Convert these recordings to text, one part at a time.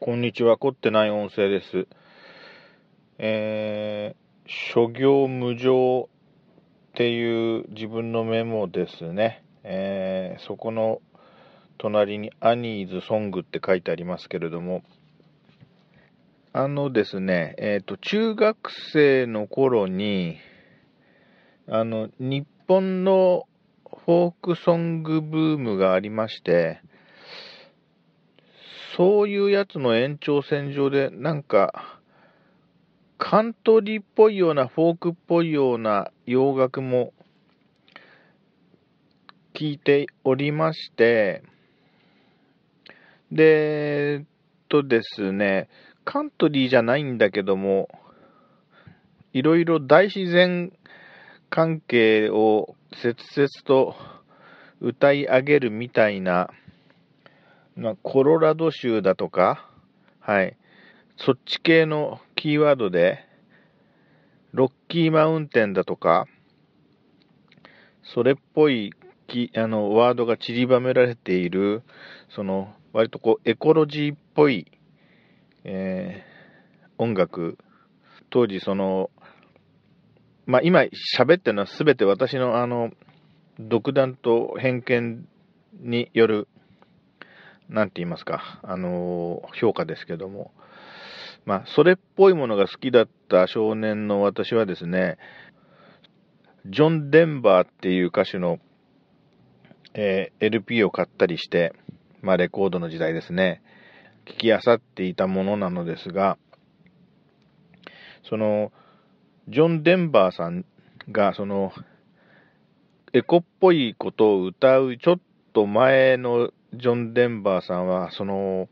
こんにちは、凝ってない音声です。えー、諸行無常っていう自分のメモですね。えー、そこの隣にアニーズソングって書いてありますけれども、あのですね、えっ、ー、と、中学生の頃に、あの、日本のフォークソングブームがありまして、そういうやつの延長線上で、なんか、カントリーっぽいような、フォークっぽいような洋楽も聞いておりまして、で、えっとですね、カントリーじゃないんだけども、いろいろ大自然関係を切々と歌い上げるみたいな、まあ、コロラド州だとか、はい、そっち系のキーワードで、ロッキーマウンテンだとか、それっぽいきあのワードが散りばめられている、その割とこうエコロジーっぽい、えー、音楽、当時その、まあ今喋ってるのは全て私のあの、独断と偏見によるなんて言いますか、あの、評価ですけども、まあ、それっぽいものが好きだった少年の私はですね、ジョン・デンバーっていう歌手の、えー、LP を買ったりして、まあ、レコードの時代ですね、聞き漁っていたものなのですが、その、ジョン・デンバーさんが、その、エコっぽいことを歌うちょっと前のジョン・デンバーさんは、その、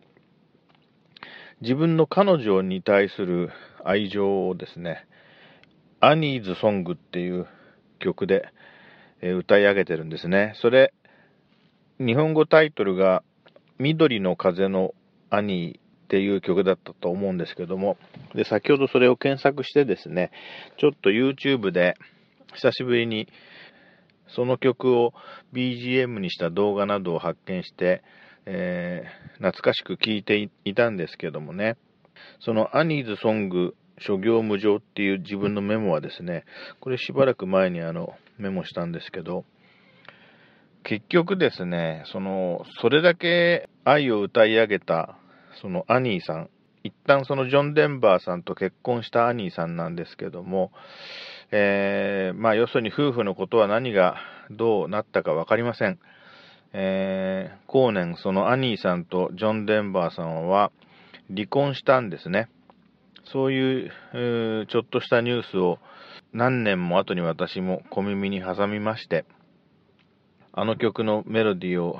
自分の彼女に対する愛情をですね、アニーズ・ソングっていう曲で、歌い上げてるんですね。それ、日本語タイトルが、緑の風のアニーっていう曲だったと思うんですけども、で、先ほどそれを検索してですね、ちょっと YouTube で久しぶりにその曲を BGM にした動画などを発見して、えー、懐かしく聴いていたんですけどもね、そのアニーズソング諸行無常っていう自分のメモはですね、これしばらく前にあのメモしたんですけど、結局ですね、その、それだけ愛を歌い上げた、そのアニーさん、一旦そのジョン・デンバーさんと結婚したアニーさんなんですけども、えー、まあ、要するに夫婦のことは何がどうなったか分かりません。えー、後年、そのアニーさんとジョン・デンバーさんは離婚したんですね。そういう、ちょっとしたニュースを何年も後に私も小耳に挟みまして、あの曲のメロディーを、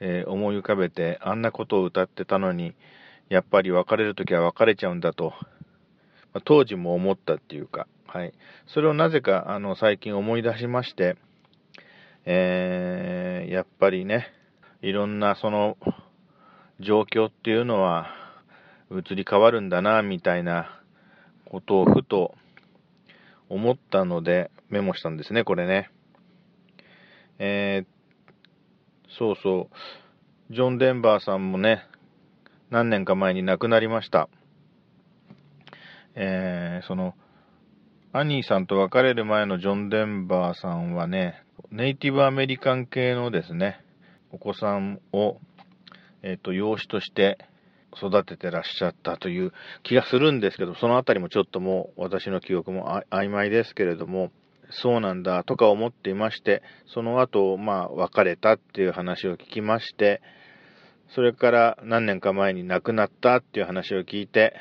えー、思い浮かべて、あんなことを歌ってたのに、やっぱり別れるときは別れちゃうんだと、まあ、当時も思ったっていうか、はい。それをなぜか、あの、最近思い出しまして、えー、やっぱりね、いろんなその、状況っていうのは、移り変わるんだな、みたいなことをふと思ったので、メモしたんですね、これね。えー、そうそう、ジョン・デンバーさんもね、何年か前に亡くなりました。えー、その、アニーさんと別れる前のジョン・デンバーさんはね、ネイティブアメリカン系のですね、お子さんを、えっ、ー、と、養子として育ててらっしゃったという気がするんですけど、そのあたりもちょっともう私の記憶も曖昧ですけれども、そうなんだとか思っていまして、その後、まあ、別れたっていう話を聞きまして、それから何年か前に亡くなったっていう話を聞いて、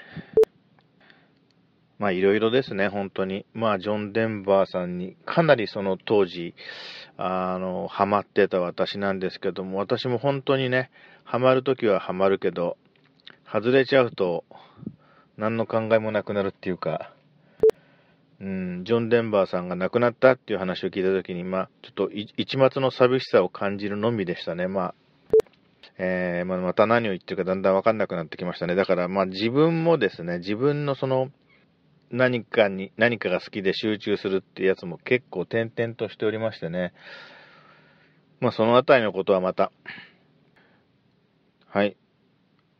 まあいろいろですね、本当に。まあジョン・デンバーさんにかなりその当時、あの、ハマってた私なんですけども、私も本当にね、ハマるときはハマるけど、外れちゃうと何の考えもなくなるっていうか、うん、ジョン・デンバーさんが亡くなったっていう話を聞いたときに、まあ、ちょっと一末の寂しさを感じるのみでしたね。まあ、えー、まあ、また何を言ってるかだんだんわかんなくなってきましたね。だから、まあ自分もですね、自分のその、何かに、何かが好きで集中するってやつも結構点々としておりましてね。まあ、そのあたりのことはまた、はい。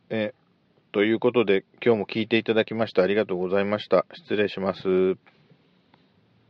え、ということで、今日も聞いていただきましてありがとうございました。失礼します。